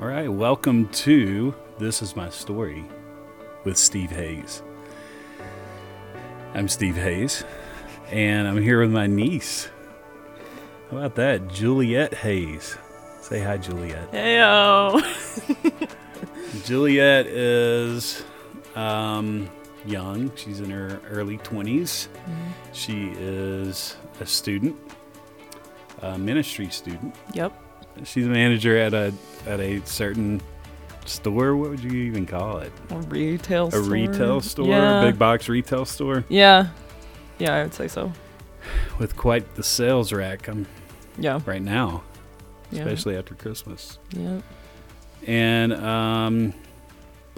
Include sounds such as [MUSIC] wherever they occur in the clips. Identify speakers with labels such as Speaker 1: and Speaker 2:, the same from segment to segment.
Speaker 1: All right, welcome to This Is My Story with Steve Hayes. I'm Steve Hayes, and I'm here with my niece. How about that? Juliet Hayes. Say hi, Juliet.
Speaker 2: Heyo. [LAUGHS]
Speaker 1: Juliet is um, young. She's in her early 20s. She is a student, a ministry student.
Speaker 2: Yep.
Speaker 1: She's a manager at a at a certain store. What would you even call it?
Speaker 2: A retail store.
Speaker 1: A
Speaker 2: store.
Speaker 1: retail store,
Speaker 2: Yeah.
Speaker 1: a big box retail store
Speaker 2: Yeah. Yeah, I would say so.
Speaker 1: with quite the sales rack um,
Speaker 2: Yeah.
Speaker 1: right now,
Speaker 2: Yeah.
Speaker 1: especially after Christmas.
Speaker 2: Yeah.
Speaker 1: And um,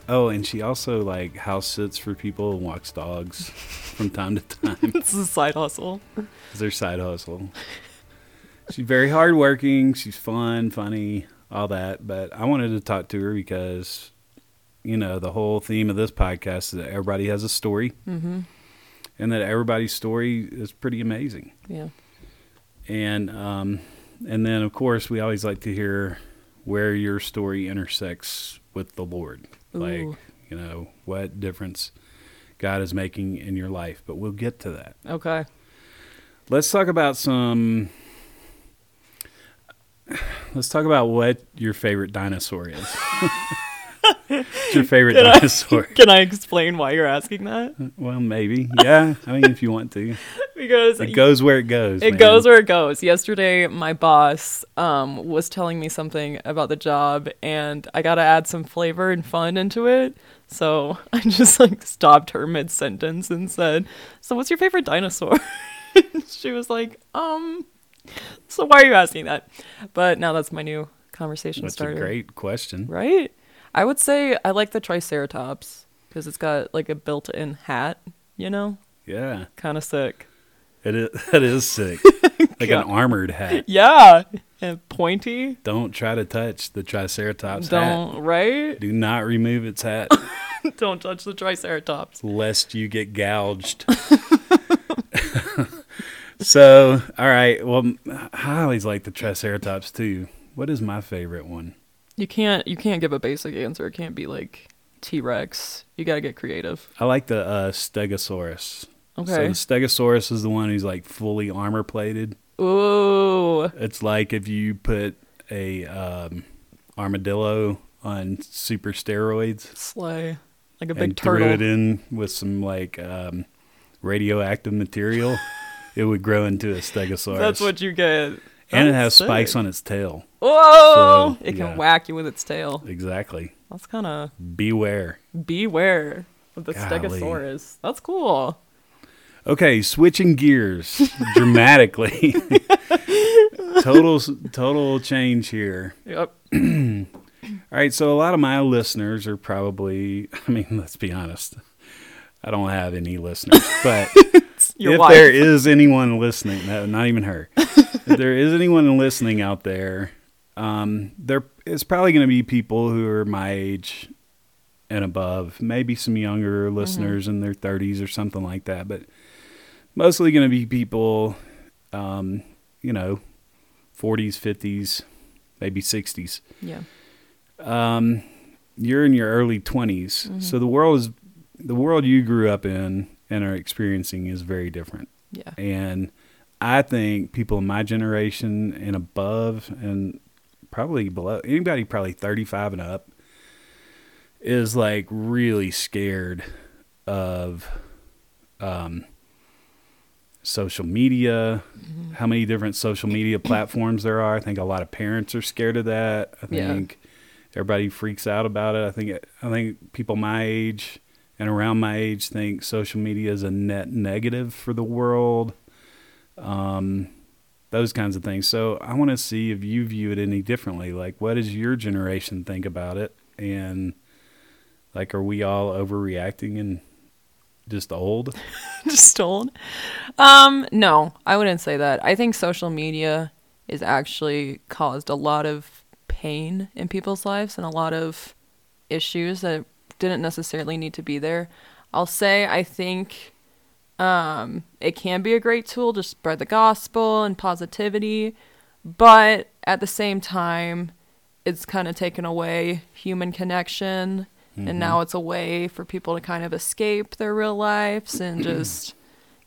Speaker 1: oh, and she also like house sits for people and walks dogs [LAUGHS] from time to time.
Speaker 2: It's a side hustle.
Speaker 1: It's their side hustle. She's very hardworking. She's fun, funny, all that. But I wanted to talk to her because, you know, the whole theme of this podcast is that everybody has a story,
Speaker 2: Mm-hmm.
Speaker 1: and that everybody's story is pretty amazing.
Speaker 2: Yeah.
Speaker 1: And um, and then of course we always like to hear where your story intersects with the Lord, like you know what difference God is making in your life. But we'll get to that.
Speaker 2: Okay.
Speaker 1: Let's talk about some. Let's talk about what your favorite dinosaur is. [LAUGHS] What's your favorite
Speaker 2: Can I-
Speaker 1: dinosaur? [LAUGHS]
Speaker 2: Can I explain why you're asking that?
Speaker 1: well, maybe. Yeah. I mean, if you want to, [LAUGHS]
Speaker 2: Because
Speaker 1: it goes where it goes.
Speaker 2: It
Speaker 1: man.
Speaker 2: goes where it goes. Yesterday, my boss um, was telling me something about the job, and I got to add some flavor and fun into it. So I just like stopped her mid sentence and said, "So, what's your favorite dinosaur?" she was like, "Um, [LAUGHS] so why are you asking that?" But now that's my new conversation
Speaker 1: That's
Speaker 2: starter.
Speaker 1: a great question.
Speaker 2: right? I would say I like the Triceratops because it's got like a built-in hat. You know,
Speaker 1: Yeah.
Speaker 2: kind of sick.
Speaker 1: It is. [LAUGHS] That is sick. [LAUGHS] like an armored hat.
Speaker 2: Yeah, and pointy.
Speaker 1: Don't try to touch the Triceratops hat.
Speaker 2: Don't right?
Speaker 1: Do not remove its hat,
Speaker 2: Don't touch the Triceratops.
Speaker 1: lest you get gouged. So, all right. Well, I always like the Triceratops too. What is my favorite one?
Speaker 2: You can't you can't give a basic answer. It can't be like T Rex. You gotta get creative.
Speaker 1: I like the uh, Stegosaurus.
Speaker 2: Okay.
Speaker 1: So the Stegosaurus is the one who's like fully armor plated.
Speaker 2: Ooh.
Speaker 1: It's like if you put a um, armadillo on super steroids
Speaker 2: Slay. Like a big
Speaker 1: and threw
Speaker 2: turtle.
Speaker 1: it in with some like um, radioactive material, [LAUGHS] it would grow into a Stegosaurus.
Speaker 2: That's what you get.
Speaker 1: and it
Speaker 2: That's
Speaker 1: has spikes on its tail.
Speaker 2: Whoa!
Speaker 1: So,
Speaker 2: it can
Speaker 1: yeah.
Speaker 2: whack you with its tail.
Speaker 1: Exactly.
Speaker 2: That's kind of
Speaker 1: Beware.
Speaker 2: beware of the
Speaker 1: Golly.
Speaker 2: Stegosaurus. That's cool.
Speaker 1: Okay, switching gears [LAUGHS] dramatically. [LAUGHS] total total change here.
Speaker 2: Yep. [CLEARS THROAT]
Speaker 1: All right, so a lot of my listeners are probably I mean, [LAUGHS] let's be honest. I don't have any listeners, but
Speaker 2: Your
Speaker 1: if
Speaker 2: wife.
Speaker 1: there is anyone listening, no, not even her. [LAUGHS] if there is anyone listening out there, um, there is probably going to be people who are my age and above, maybe some younger listeners in their 30s or something like that, but mostly going to be people, um, you know, 40s, 50s, maybe 60s.
Speaker 2: Yeah.
Speaker 1: Um, you're in your early 20s, so the world is the world you grew up in and are experiencing is very different.
Speaker 2: Yeah.
Speaker 1: And I think people in my generation and above, and probably below, anybody probably 35 and up, is like really scared of um, social media, how many different social media [CLEARS THROAT] platforms there are. I think a lot of parents are scared of that. I
Speaker 2: Yeah.
Speaker 1: think everybody freaks out about it. I think I think people my age and around my age think social media is a net negative for the world. Um, those kinds of things. So I want to see if you view it any differently. Like, what does your generation think about it? And like, are we all overreacting and just old? [LAUGHS]
Speaker 2: just old. Um, no, I wouldn't say that. I think social media is actually caused a lot of pain in people's lives and a lot of issues that didn't necessarily need to be there. I'll say I think um, it can be a great tool to spread the gospel and positivity, but at the same time, it's kind of taken away human connection
Speaker 1: Mm-hmm.
Speaker 2: and now it's a way for people to kind of escape their real lives and [CLEARS THROAT] just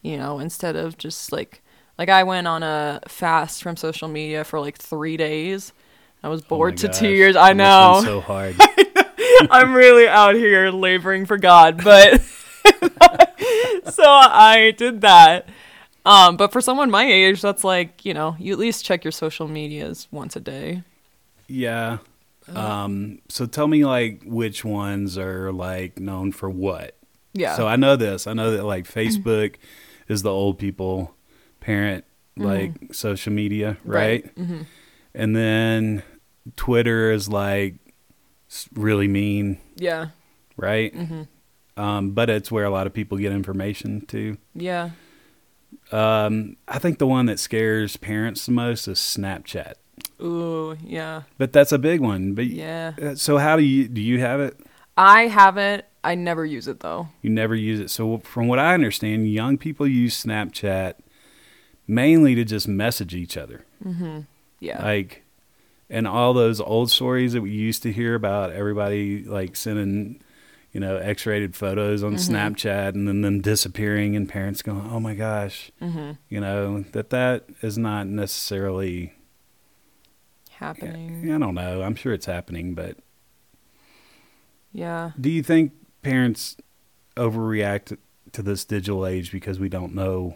Speaker 2: you know instead of just like like i went on a fast from social media for like three days i was
Speaker 1: Oh
Speaker 2: bored to
Speaker 1: gosh,
Speaker 2: tears i know
Speaker 1: so hard. [LAUGHS] [LAUGHS]
Speaker 2: i'm really out here laboring for god but [LAUGHS] so i did that um but for someone my age that's like you know you at least check your social medias once a day
Speaker 1: yeah. Um. So tell me, like, which ones are like known for what?
Speaker 2: yeah
Speaker 1: So I know this. I know that like Facebook [CLEARS THROAT] is the old people parent like social media, right?
Speaker 2: hmm
Speaker 1: And then Twitter is like really mean,
Speaker 2: yeah
Speaker 1: right?
Speaker 2: hmm
Speaker 1: Um, but it's where a lot of people get information too.
Speaker 2: yeah
Speaker 1: Um, I think the one that scares parents the most is Snapchat,
Speaker 2: ooh yeah
Speaker 1: but that's a big one. But
Speaker 2: yeah
Speaker 1: uh, so how do you do you have it?
Speaker 2: I haven't. I never use it though.
Speaker 1: You never use it. So from what I understand, young people use Snapchat mainly to just message each other. Mm-hmm.
Speaker 2: Yeah.
Speaker 1: Like, and all those old stories that we used to hear about everybody like sending, you know, X-rated photos on Snapchat and then them disappearing and parents going, "Oh my gosh,"
Speaker 2: mm-hmm.
Speaker 1: you know, that that is not necessarily.
Speaker 2: Happening.
Speaker 1: I don't know. I'm sure it's happening, but
Speaker 2: Yeah.
Speaker 1: do you think parents overreact to this digital age because we don't know?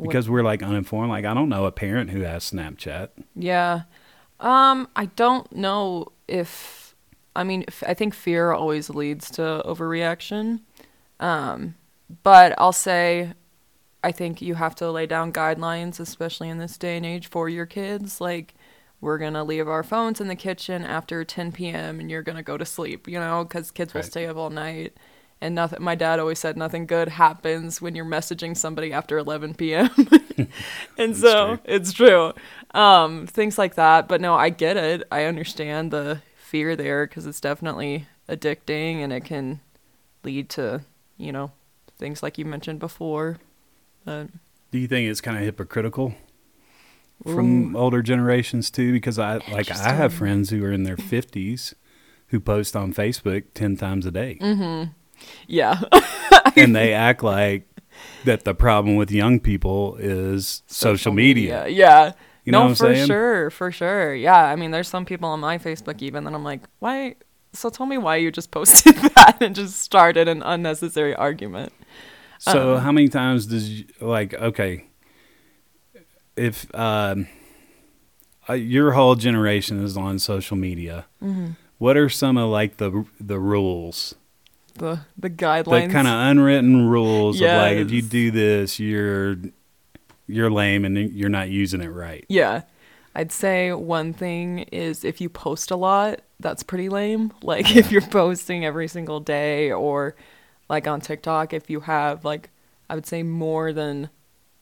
Speaker 1: Because we're like uninformed. Like I don't know a parent who has Snapchat.
Speaker 2: Yeah. Um, I don't know if I mean f- I think fear always leads to overreaction. Um, but I'll say I think you have to lay down guidelines especially in this day and age for your kids like we're going to leave our phones in the kitchen after 10 p.m. and you're going to go to sleep, you know, cuz kids will stay up all night. And nothing my dad always said nothing good happens when you're messaging somebody after 11 p.m. [LAUGHS] and so
Speaker 1: true.
Speaker 2: it's true um things like that but no i get it i understand the fear there because it's definitely addicting and it can lead to you know things like you mentioned before but
Speaker 1: Do you think it's kind of hypocritical from older generations too? Because I like I have friends who are in their fifties who post on Facebook ten times a day,
Speaker 2: Mm-hmm. Yeah [LAUGHS]
Speaker 1: and [LAUGHS] they act like that the problem with young people is social, media.
Speaker 2: yeah
Speaker 1: You know
Speaker 2: no
Speaker 1: what I'm
Speaker 2: for
Speaker 1: saying?
Speaker 2: sure for sure yeah i mean there's some people on my facebook even that i'm like why so tell me why you just [LAUGHS] posted that and just started an unnecessary argument
Speaker 1: So
Speaker 2: Um,
Speaker 1: how many times does you, like okay, if um, uh, your whole generation is on social media,
Speaker 2: Mm-hmm.
Speaker 1: what are some of like the the rules?
Speaker 2: The the guidelines, the
Speaker 1: kind of unwritten rules of like if you do this you're you're lame and you're not using it right
Speaker 2: Yeah. I'd say one thing is if you post a lot, that's pretty lame. [LAUGHS] Like if you're posting every single day or like on TikTok, if you have like I would say more than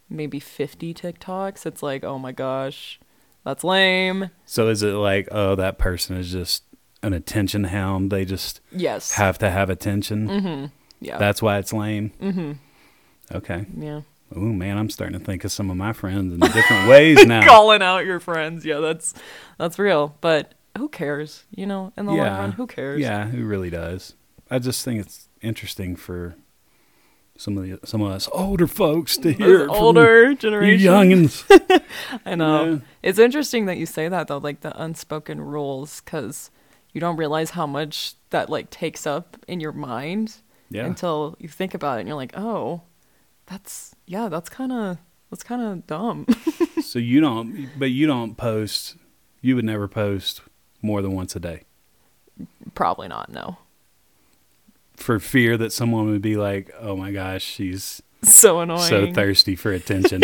Speaker 2: maybe 50 TikToks, it's like, "Oh my gosh, that's lame."
Speaker 1: so is it like oh that person is just an attention hound they just
Speaker 2: Yes.
Speaker 1: have to have attention
Speaker 2: mhm. Yeah.
Speaker 1: that's why it's lame
Speaker 2: mhm.
Speaker 1: okay
Speaker 2: Yeah.
Speaker 1: oh man i'm starting to think of some of my friends in different [LAUGHS] ways now [LAUGHS]
Speaker 2: Calling out your friends. Yeah, that's that's real. But who cares? You know, in the long run, who cares?
Speaker 1: yeah who really does i just think it's interesting for some of the some of us older folks to hear
Speaker 2: older
Speaker 1: you
Speaker 2: generation.
Speaker 1: youngins [LAUGHS]
Speaker 2: I know.
Speaker 1: Yeah.
Speaker 2: It's interesting that you say that though, like the unspoken rules, because you don't realize how much that like takes up in your mind
Speaker 1: yeah
Speaker 2: until you think about it, and you're like, oh, that's yeah, that's kind of that's kind of dumb. [LAUGHS]
Speaker 1: So you don't, but you don't post. You would never post more than once a day
Speaker 2: Probably not. No,
Speaker 1: for fear that someone would be like, "Oh my gosh, she's [LAUGHS]
Speaker 2: so annoying.
Speaker 1: so thirsty for [LAUGHS] attention."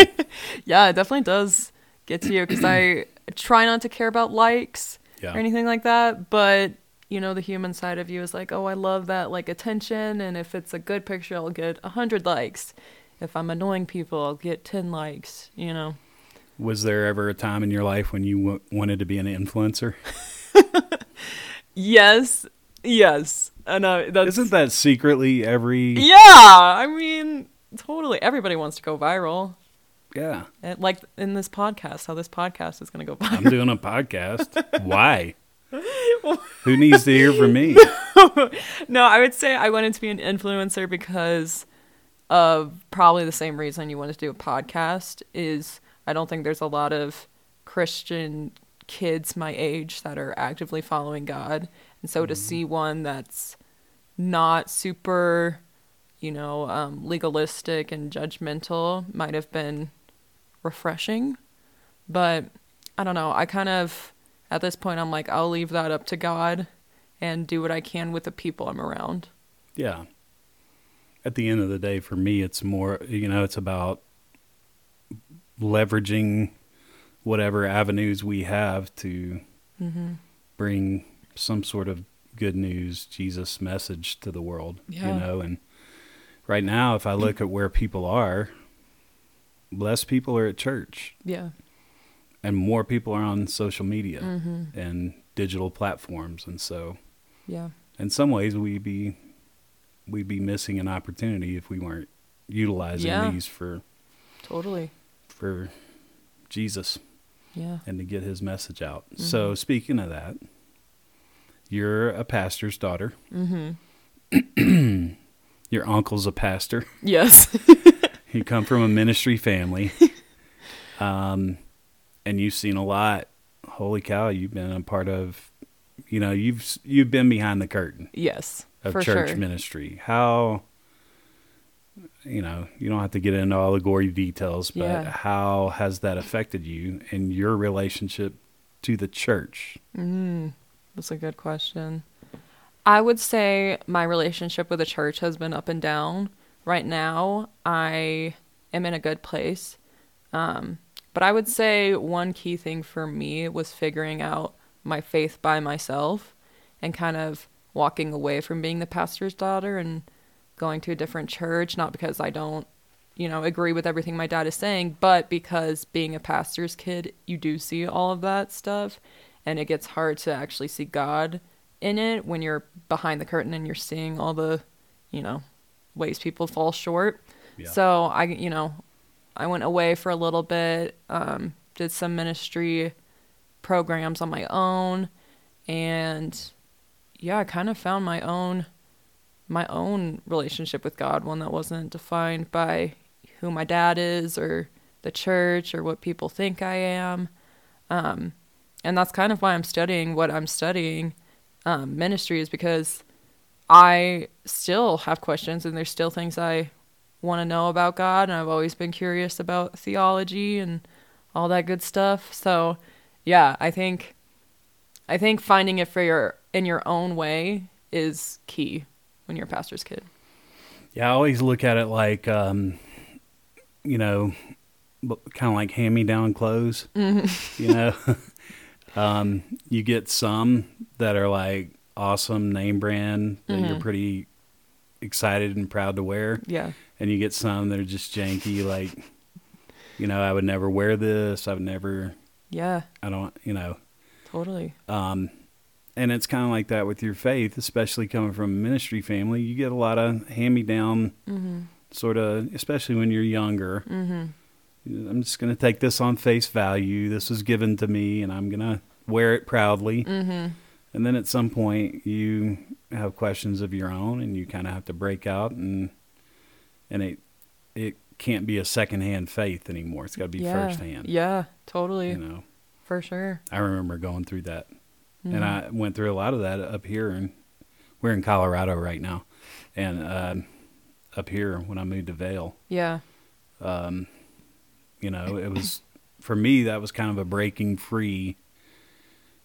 Speaker 2: yeah, it definitely does get to you because I try not to care about likes
Speaker 1: yeah,
Speaker 2: or anything like that, but you know the human side of you is like oh i love that like attention and if it's a good picture i'll get a 100 likes. If i'm annoying people i'll get 10 likes you know?
Speaker 1: Was there ever a time in your life when you w- wanted to be an influencer? [LAUGHS]
Speaker 2: yes. Yes. And uh, that's
Speaker 1: Isn't that secretly every?
Speaker 2: yeah. I mean totally. Everybody wants to go viral
Speaker 1: Yeah,
Speaker 2: And, like in this podcast how this podcast is going to go
Speaker 1: I'm doing a podcast. [LAUGHS] Why? [LAUGHS] Who needs to hear from me? [LAUGHS]
Speaker 2: no, I would say I wanted to be an influencer because of probably the same reason you wanted to do a podcast is I don't think there's a lot of Christian kids my age that are actively following God. And so to see one that's not super, you know, um, legalistic and judgmental might have been refreshing. But I don't know. I kind of, at this point, I'm like, I'll leave that up to God and do what I can with the people I'm around.
Speaker 1: Yeah. At the end of the day, for me, it's more, you know, it's about leveraging whatever avenues we have to
Speaker 2: Mm-hmm.
Speaker 1: bring some sort of good news, Jesus message to the world,
Speaker 2: Yeah.
Speaker 1: you know, and right now, if I look at where people are, less people are at church
Speaker 2: Yeah.
Speaker 1: and more people are on social media
Speaker 2: Mm-hmm.
Speaker 1: and digital platforms. And so
Speaker 2: Yeah.
Speaker 1: in some ways we'd be, we'd be missing an opportunity if we weren't utilizing
Speaker 2: Yeah.
Speaker 1: these for,
Speaker 2: Totally.
Speaker 1: for Jesus
Speaker 2: Yeah.
Speaker 1: and to get his message out.
Speaker 2: Mm-hmm.
Speaker 1: So speaking of that, you're a pastor's daughter.
Speaker 2: Mm-hmm. [CLEARS THROAT]
Speaker 1: Your uncle's a pastor.
Speaker 2: Yes. [LAUGHS]
Speaker 1: You come from a ministry family. [LAUGHS] Um, and you've seen a lot. Holy cow, you've been a part of you know, you've you've been behind the curtain
Speaker 2: yes.
Speaker 1: of church
Speaker 2: sure.
Speaker 1: ministry. How you know, you don't have to get into all the gory details, but
Speaker 2: Yeah.
Speaker 1: how has that affected you and your relationship to the church?
Speaker 2: Mm, that's a good question. I would say my relationship with the church has been up and down. Right now, I am in a good place. Um, but I would say one key thing for me was figuring out my faith by myself and kind of walking away from being the pastor's daughter and going to a different church, not because I don't, you know, agree with everything my dad is saying, but because being a pastor's kid, you do see all of that stuff and it gets hard to actually see God in it when you're behind the curtain and you're seeing all the, you know, ways people fall short.
Speaker 1: Yeah.
Speaker 2: So I, you know, I went away for a little bit, um, did some ministry programs on my own, and yeah, I kind of found my own, my own relationship with God, one that wasn't defined by who my dad is or the church or what people think I am. Um, and that's kind of why I'm studying what I'm studying, um, ministry, is because I still have questions and there's still things I want to know about God. And I've always been curious about theology and all that good stuff. So, yeah, I think, I think finding it for your in your own way is key when you're a pastor's kid.
Speaker 1: Yeah, I always look at it like, um, you know, kind of like hand me down clothes.
Speaker 2: Mm-hmm.
Speaker 1: You know, [LAUGHS] [LAUGHS] um, you get some that are like awesome name brand that you're
Speaker 2: Mhm.
Speaker 1: pretty excited and proud to wear,
Speaker 2: Yeah.
Speaker 1: and you get some that are just janky. Like, you know, I would never wear this. I would never.
Speaker 2: Yeah.
Speaker 1: I don't. You know.
Speaker 2: Totally.
Speaker 1: Um, and it's kind of like that with your faith, especially coming from a ministry family. You get a lot of hand me down,
Speaker 2: Mhm.
Speaker 1: sort of, especially when you're younger.
Speaker 2: Mhm.
Speaker 1: I'm just going to take this on face value. This was given to me, and I'm going to wear it proudly.
Speaker 2: Mhm.
Speaker 1: And then at some point, you have questions of your own, and you kind of have to break out, and and it it can't be a secondhand faith anymore. It's got to be
Speaker 2: yeah.
Speaker 1: firsthand.
Speaker 2: Yeah. Totally.
Speaker 1: You know,
Speaker 2: For sure.
Speaker 1: I remember going through that,
Speaker 2: Mhm.
Speaker 1: and I went through a lot of that up here, and we're in Colorado right now, and um, up here when I moved to Vail.
Speaker 2: Yeah.
Speaker 1: um, you know, it was for me that was kind of a breaking free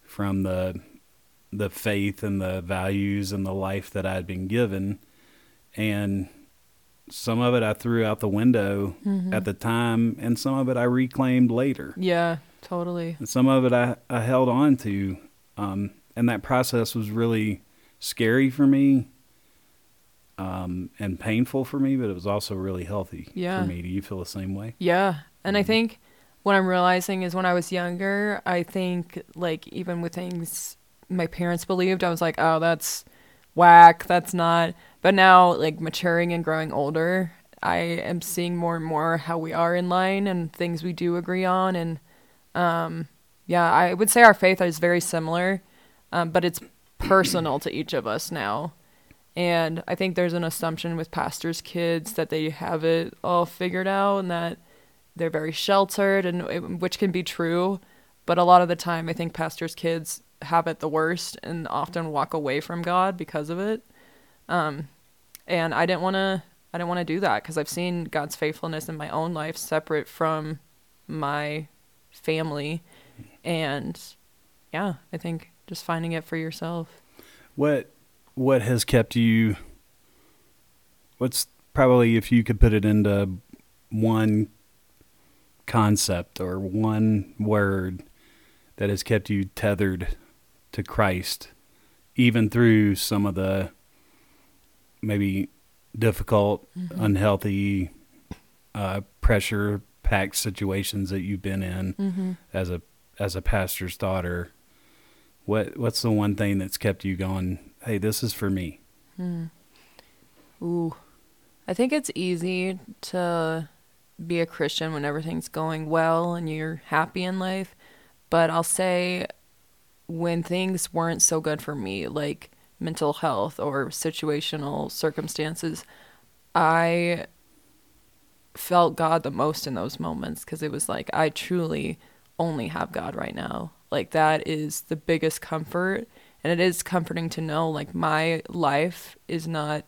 Speaker 1: from the the faith and the values and the life that I'd been given, and some of it I threw out the window
Speaker 2: Mhm.
Speaker 1: at the time, and some of it I reclaimed later,
Speaker 2: Yeah. Totally.
Speaker 1: and some of it I, I held on to, um, and that process was really scary for me. Um, and painful for me, but it was also really healthy
Speaker 2: Yeah.
Speaker 1: for me. Do you feel the same way?
Speaker 2: Yeah. And I
Speaker 1: Mhm.
Speaker 2: think what I'm realizing is when I was younger, I think like even with things my parents believed, I was like, oh, that's whack. That's not. But now, like maturing and growing older, I am seeing more and more how we are in line and things we do agree on. And um, yeah, I would say our faith is very similar. um, but it's personal to each of us now. And I think there's an assumption with pastors' kids that they have it all figured out and that they're very sheltered, and which can be true. But a lot of the time, I think pastors' kids have it the worst and often walk away from God because of it. Um, and I didn't want to. I didn't want to do that because I've seen God's faithfulness in my own life separate from my family, and yeah, I think just finding it for yourself.
Speaker 1: What what has kept you what's probably if you could put it into one concept or one word that has kept you tethered to Christ even through some of the maybe difficult, mm-hmm. unhealthy, uh, pressure packed situations that you've been in mm-hmm. as a as a pastor's daughter. What what's the one thing that's kept you going? Hey, this is for me. Hmm.
Speaker 2: Ooh. I think it's easy to be a Christian when everything's going well and you're happy in life. But I'll say when things weren't so good for me, like mental health or situational circumstances, I felt God the most in those moments because it was like, I truly only have God right now. Like, that is the biggest comfort. And it is comforting to know, like, my life is not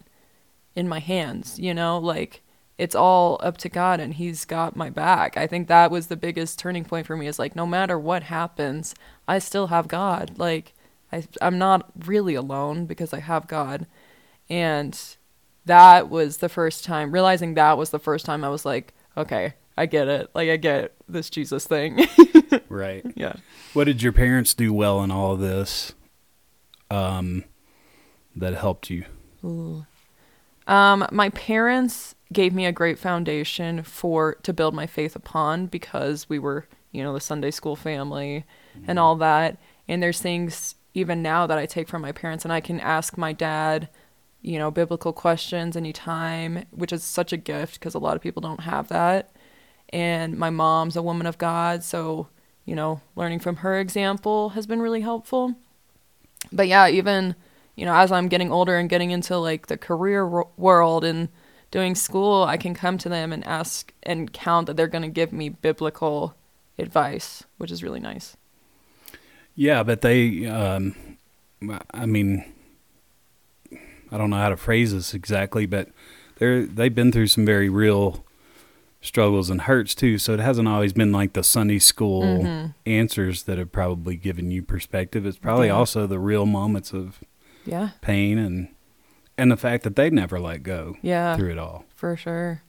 Speaker 2: in my hands, you know? Like, it's all up to God and He's got my back. I think that was the biggest turning point for me is like, no matter what happens, I still have God. Like, I, I'm not really alone because I have God. And that was the first time, realizing that was the first time I was like, okay, I get it. Like, I get this Jesus thing. [LAUGHS]
Speaker 1: Right.
Speaker 2: yeah.
Speaker 1: What did your parents do well in all of this? Um, that helped you.
Speaker 2: Ooh. Um, my parents gave me a great foundation for to build my faith upon because we were, you know, the Sunday school family and mm-hmm. all that. And there's things even now that I take from my parents and I can ask my dad, you know, biblical questions anytime, which is such a gift because a lot of people don't have that. And my mom's a woman of God, so, you know, learning from her example has been really helpful but yeah, even you know, as I'm getting older and getting into like the career ro- world and doing school, I can come to them and ask and count that they're going to give me biblical advice, which is really nice.
Speaker 1: Yeah, but they, um, I mean, I don't know how to phrase this exactly, but they're they've been through some very real struggles and hurts too. So it hasn't always been like the Sunday school
Speaker 2: Mhm.
Speaker 1: answers that have probably given you perspective. It's probably
Speaker 2: Yeah.
Speaker 1: also the real moments of
Speaker 2: Yeah.
Speaker 1: pain and and the fact that they never let go
Speaker 2: Yeah.
Speaker 1: through it all.
Speaker 2: For sure.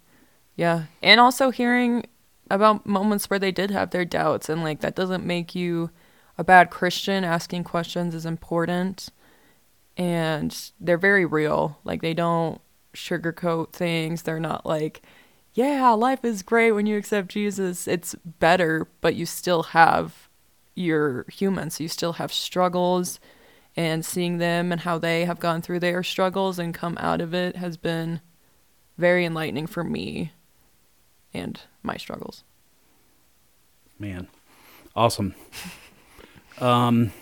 Speaker 2: Yeah. And also hearing about moments where they did have their doubts and like that doesn't make you a bad Christian. Asking questions is important. And they're very real. Like they don't sugarcoat things. They're not like, yeah, life is great when you accept Jesus. It's better, but you still have you're human, so you still have struggles and seeing them and how they have gone through their struggles and come out of it has been very enlightening for me and my struggles.
Speaker 1: Man, awesome. [LAUGHS] um,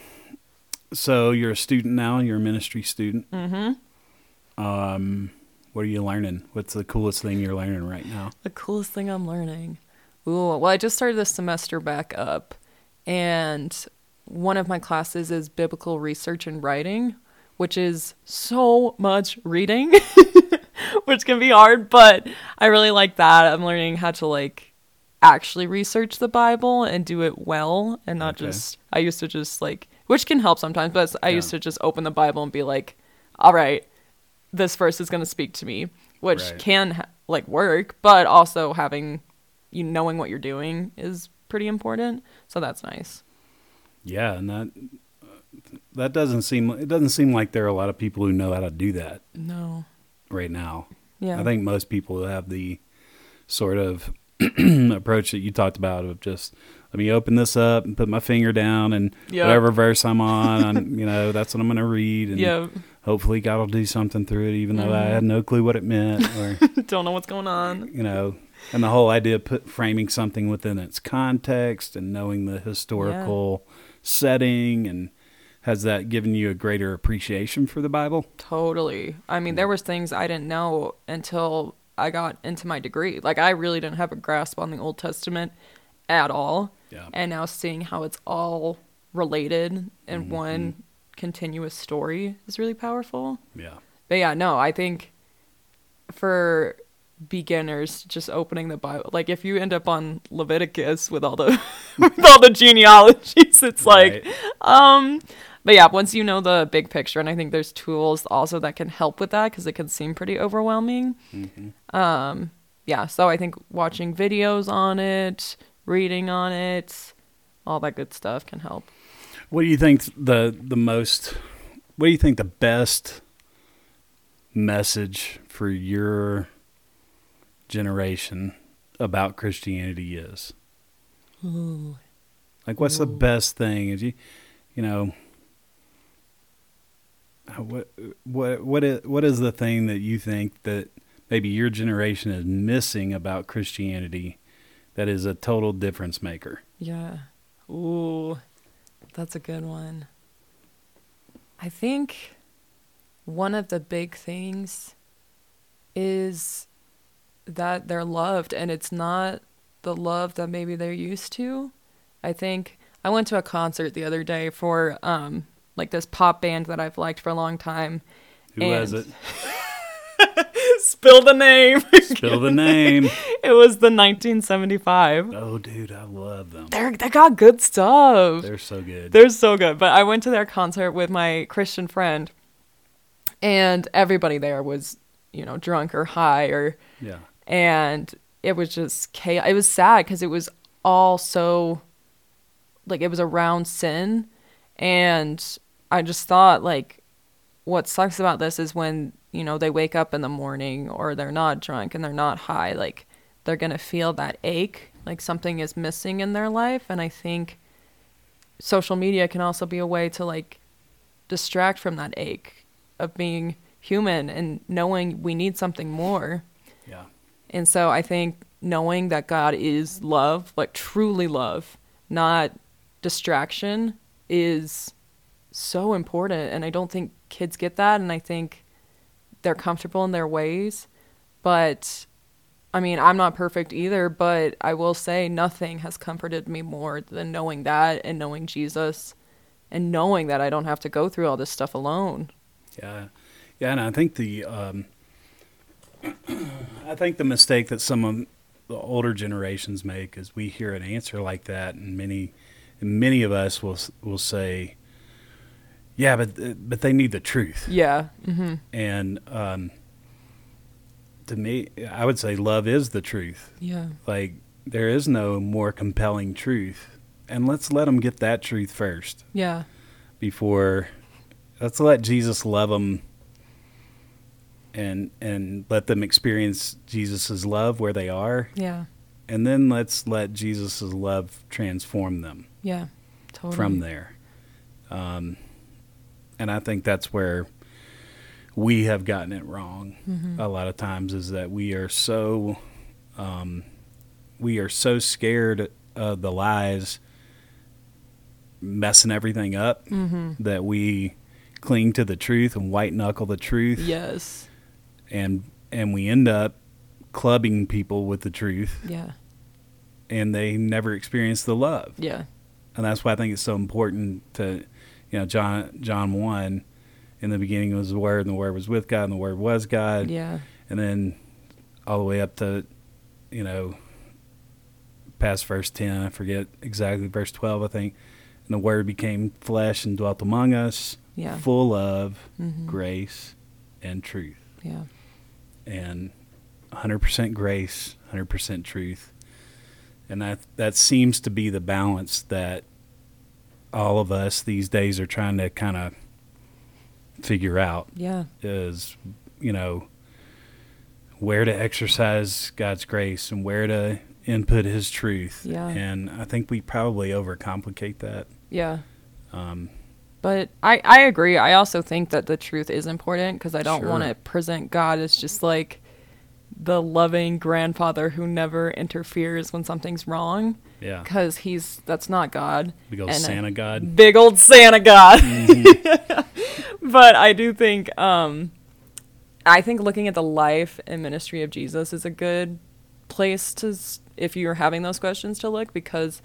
Speaker 1: so you're a student now. You're a ministry student.
Speaker 2: Mm-hmm.
Speaker 1: Um, what are you learning? What's the coolest thing you're learning right now?
Speaker 2: The coolest thing I'm learning. Ooh, well, I just started this semester back up, and one of my classes is biblical research and writing, which is so much reading, [LAUGHS] which can be hard, but I really like that. I'm learning how to like actually research the Bible and do it well and not
Speaker 1: Okay.
Speaker 2: just I used to just like which can help sometimes, but I used to just open the Bible and be like, "All right, this verse is going to speak to me," which
Speaker 1: Right.
Speaker 2: can ha- like work, but also having you knowing what you're doing is pretty important. So that's nice.
Speaker 1: Yeah, and that that doesn't seem it doesn't seem like there are a lot of people who know how to do that
Speaker 2: No.
Speaker 1: right now.
Speaker 2: Yeah.
Speaker 1: I think most people who have the sort of [CLEARS THROAT] approach that you talked about of just let me open this up and put my finger down and
Speaker 2: Yep.
Speaker 1: whatever verse I'm on, I'm, [LAUGHS] you know, that's what I'm going to read and
Speaker 2: yeah.
Speaker 1: hopefully God will do something through it even though I
Speaker 2: Mhm.
Speaker 1: had no clue what it meant [LAUGHS] or
Speaker 2: Don't know what's going on.
Speaker 1: you know, and the whole idea of put framing something within its context and knowing the historical setting and has that given you a greater appreciation for the Bible?
Speaker 2: Totally. I mean, there was things I didn't know until I got into my degree. Like I really didn't have a grasp on the Old Testament at all.
Speaker 1: Yeah.
Speaker 2: And now seeing how it's all related in
Speaker 1: Mhm.
Speaker 2: one continuous story is really powerful.
Speaker 1: Yeah.
Speaker 2: But yeah, no, I think for beginners just opening the Bible, like if you end up on Leviticus with all the [LAUGHS] with all the genealogies, it's like
Speaker 1: Right.
Speaker 2: um but yeah, once you know the big picture and I think there's tools also that can help with that cuz it can seem pretty overwhelming.
Speaker 1: Mhm.
Speaker 2: Um yeah, so I think watching videos on it, reading on it, all that good stuff can help.
Speaker 1: What do you think the the most? What do you think the best message for your generation about Christianity is? Like, what's the best thing? Is you, you know, what what what is what is the thing that you think that maybe your generation is missing about Christianity that is a total difference maker?
Speaker 2: Yeah. Ooh, that's a good one. I think one of the big things is that they're loved and it's not the love that maybe they're used to. I think I went to a concert the other day for um like this pop band that I've liked for a long time.
Speaker 1: Who was
Speaker 2: And-
Speaker 1: it? [LAUGHS]
Speaker 2: Spill the name.
Speaker 1: Spill the name. [LAUGHS]
Speaker 2: it was the 1975.
Speaker 1: Oh, dude, I love them.
Speaker 2: They're they got good stuff.
Speaker 1: They're so good.
Speaker 2: They're so good. But I went to their concert with my Christian friend, and everybody there was, you know, drunk or high, or
Speaker 1: yeah.
Speaker 2: And it was just chaos. It was sad because it was all so, like, it was around sin, and I just thought like, what sucks about this is when you know they wake up in the morning or they're not drunk and they're not high, like they're gonna feel that ache, like something is missing in their life, and I think social media can also be a way to like distract from that ache of being human and knowing we need something more.
Speaker 1: Yeah.
Speaker 2: And so I think knowing that God is love, like truly love, not distraction, is so important. And I don't think kids get that. And I think they're comfortable in their ways. But I mean, I'm not perfect either, but I will say nothing has comforted me more than knowing that and knowing Jesus and knowing that I don't have to go through all this stuff alone.
Speaker 1: Yeah, yeah, and I think the um, I think the mistake that some of the older generations make is we hear an answer like that, and many many of us will will say, "Yeah, but but they need the truth."
Speaker 2: Yeah. hmm
Speaker 1: And um, to me, I would say love is the truth.
Speaker 2: Yeah.
Speaker 1: Like there is no more compelling truth, and let's let them get that truth first
Speaker 2: Yeah.
Speaker 1: before let's let Jesus love them and and let them experience Jesus' love where they are
Speaker 2: Yeah.
Speaker 1: and then let's let Jesus' love transform them
Speaker 2: Yeah. Totally.
Speaker 1: from there um, and I think that's where we have gotten it wrong
Speaker 2: Mhm.
Speaker 1: a lot of times is that we are so um, we are so scared of the lies messing everything up
Speaker 2: Mhm.
Speaker 1: that we cling to the truth and white knuckle the truth
Speaker 2: Yes.
Speaker 1: And and we end up clubbing people with the truth
Speaker 2: Yeah.
Speaker 1: and they never experience the love
Speaker 2: Yeah.
Speaker 1: and that's why I think it's so important to you know John John 1 in the beginning was the word and the word was with God and the word was God
Speaker 2: Yeah.
Speaker 1: and then all the way up to you know past verse 10 I forget exactly verse 12 I think and the word became flesh and dwelt among us
Speaker 2: Yeah.
Speaker 1: full of
Speaker 2: Mhm.
Speaker 1: grace and truth
Speaker 2: Yeah.
Speaker 1: And 100% grace 100% truth and that that seems to be the balance that all of us these days are trying to kind of figure out
Speaker 2: Yeah.
Speaker 1: is you know where to exercise God's grace and where to input his truth
Speaker 2: Yeah.
Speaker 1: and I think we probably overcomplicate that
Speaker 2: Yeah.
Speaker 1: um,
Speaker 2: But I, I agree. I also think that the truth is important because I don't
Speaker 1: Sure.
Speaker 2: want to present God as just like the loving grandfather who never interferes when something's wrong
Speaker 1: Yeah.
Speaker 2: because he's that's not God.
Speaker 1: Big old
Speaker 2: And,
Speaker 1: Santa God.
Speaker 2: Big old Santa God. [LAUGHS] but I do think um I think looking at the life and ministry of Jesus is a good place to if you're having those questions to look because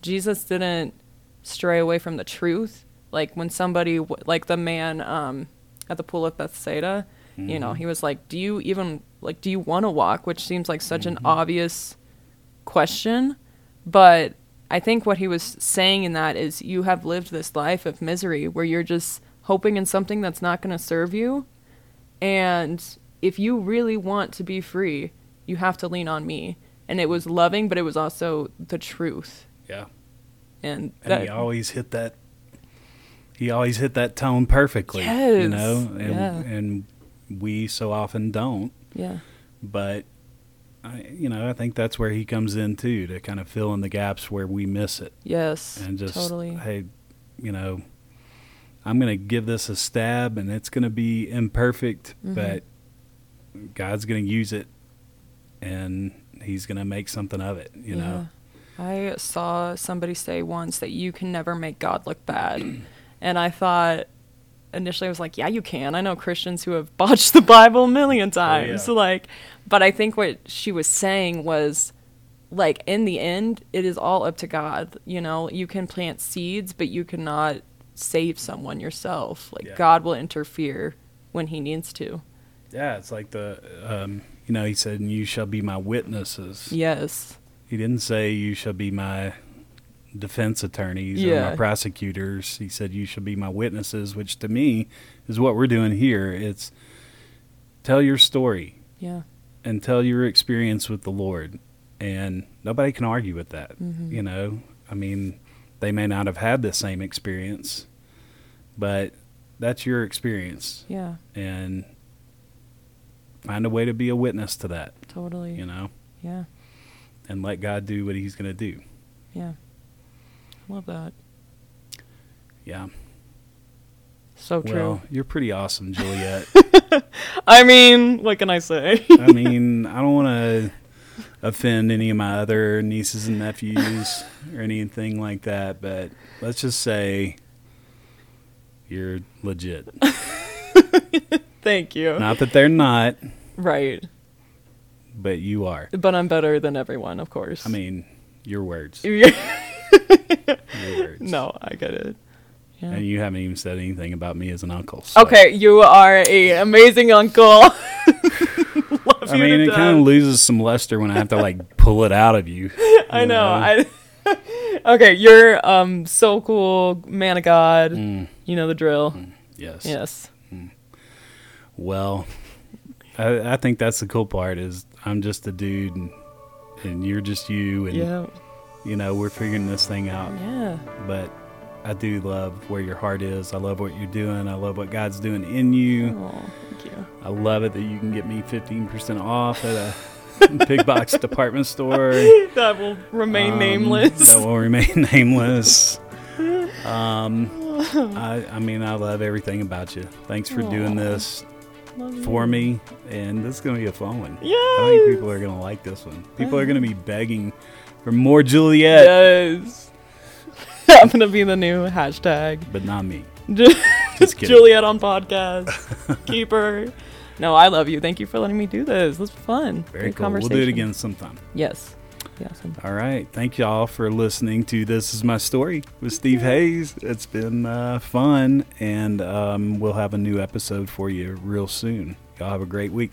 Speaker 2: Jesus didn't stray away from the truth. Like when somebody like the man um at the pool of Bethsaida, you know, he was like, "Do you even like do you want to walk?" which seems like such an obvious question, but I think what he was saying in that is you have lived this life of misery where you're just hoping in something that's not going to serve you. And if you really want to be free, you have to lean on me. And it was loving, but it was also the truth.
Speaker 1: Yeah.
Speaker 2: And,
Speaker 1: And
Speaker 2: that,
Speaker 1: he always hit that. He always hit that tone perfectly. You know, and
Speaker 2: yeah.
Speaker 1: and we so often don't.
Speaker 2: yeah,
Speaker 1: But I, you know, I think that's where he comes in too to kind of fill in the gaps where we miss it
Speaker 2: yes,
Speaker 1: and just
Speaker 2: totally.
Speaker 1: hey, you know, I'm going to give this a stab and it's going to be imperfect,
Speaker 2: Mhm.
Speaker 1: but God's going to use it and he's going to make something of it, you know.
Speaker 2: I saw somebody say once that you can never make God look bad. [CLEARS THROAT] and I thought initially I was like, yeah, you can. I know Christians who have botched the Bible a million times.
Speaker 1: Oh, yeah.
Speaker 2: Like but I think what she was saying was like in the end, it is all up to God. You know, you can plant seeds, but you cannot save someone yourself. Like
Speaker 1: Yeah.
Speaker 2: God will interfere when he needs to.
Speaker 1: Yeah, it's like the um, you know, he said, "And you shall be my witnesses."
Speaker 2: Yes.
Speaker 1: He didn't say you shall be my defense attorneys or my prosecutors. He said you should be my witnesses, which to me is what we're doing here. It's tell your story
Speaker 2: Yeah.
Speaker 1: and tell your experience with the Lord. And nobody can argue with that.
Speaker 2: Mhm.
Speaker 1: You know, I mean, they may not have had the same experience, but that's your experience.
Speaker 2: Yeah.
Speaker 1: And find a way to be a witness to that,
Speaker 2: Totally.
Speaker 1: you know,
Speaker 2: Yeah.
Speaker 1: and let God do what He's going to do.
Speaker 2: Yeah. Love that.
Speaker 1: Yeah.
Speaker 2: So true.
Speaker 1: Well, you're pretty awesome, Juliet. [LAUGHS]
Speaker 2: I mean, what can I say?
Speaker 1: I mean, I don't want to offend any of my other nieces and nephews or anything like that, but let's just say you're legit. [LAUGHS]
Speaker 2: Thank you.
Speaker 1: Not that they're not,
Speaker 2: Right.
Speaker 1: but you are.
Speaker 2: But I'm better than everyone, of course.
Speaker 1: I mean, your words. [LAUGHS]
Speaker 2: Yeah.
Speaker 1: Your words. [LAUGHS]
Speaker 2: no, I get it. Yeah.
Speaker 1: And you haven't even said anything about me as an uncle. so-
Speaker 2: Okay, you are a amazing uncle. [LAUGHS] Love
Speaker 1: I
Speaker 2: you
Speaker 1: mean, it kind of loses some luster when I have to like [LAUGHS] pull it out of you.
Speaker 2: I
Speaker 1: you
Speaker 2: know. I Okay, you're um so cool, man of God.
Speaker 1: Mm,
Speaker 2: You know the drill.
Speaker 1: yes.
Speaker 2: Yes.
Speaker 1: Well, I, I think that's the cool part is I'm just a dude and, and you're just you and
Speaker 2: Yeah.
Speaker 1: You know we're figuring this thing out.
Speaker 2: Yeah.
Speaker 1: But I do love where your heart is. I love what you're doing. I love what God's doing in you.
Speaker 2: Oh, thank you.
Speaker 1: I love it that you can get me 15% off at a [LAUGHS] big box department store. [LAUGHS]
Speaker 2: That will remain
Speaker 1: Um,
Speaker 2: nameless.
Speaker 1: That will remain [LAUGHS] nameless. Um, I, I mean, I love everything about you. Thanks for doing this for me, and this is gonna be a fun one.
Speaker 2: Yes.
Speaker 1: I think people are gonna like this one. People are gonna be begging for more Juliet,
Speaker 2: Yes. [LAUGHS] I'm gonna be the new hashtag.
Speaker 1: but not me. [LAUGHS]
Speaker 2: Just
Speaker 1: Just.
Speaker 2: Juliet on podcast. Keep her. [LAUGHS] No, I love you. Thank you for letting me do this. This was fun.
Speaker 1: Very
Speaker 2: Great
Speaker 1: cool. We'll do it again sometime.
Speaker 2: Yes. Yes.
Speaker 1: All right. Thank y'all for listening to This Is My Story with Steve Hayes. It's been uh, fun, and um, we'll have a new episode for you real soon. Y'all have a great week.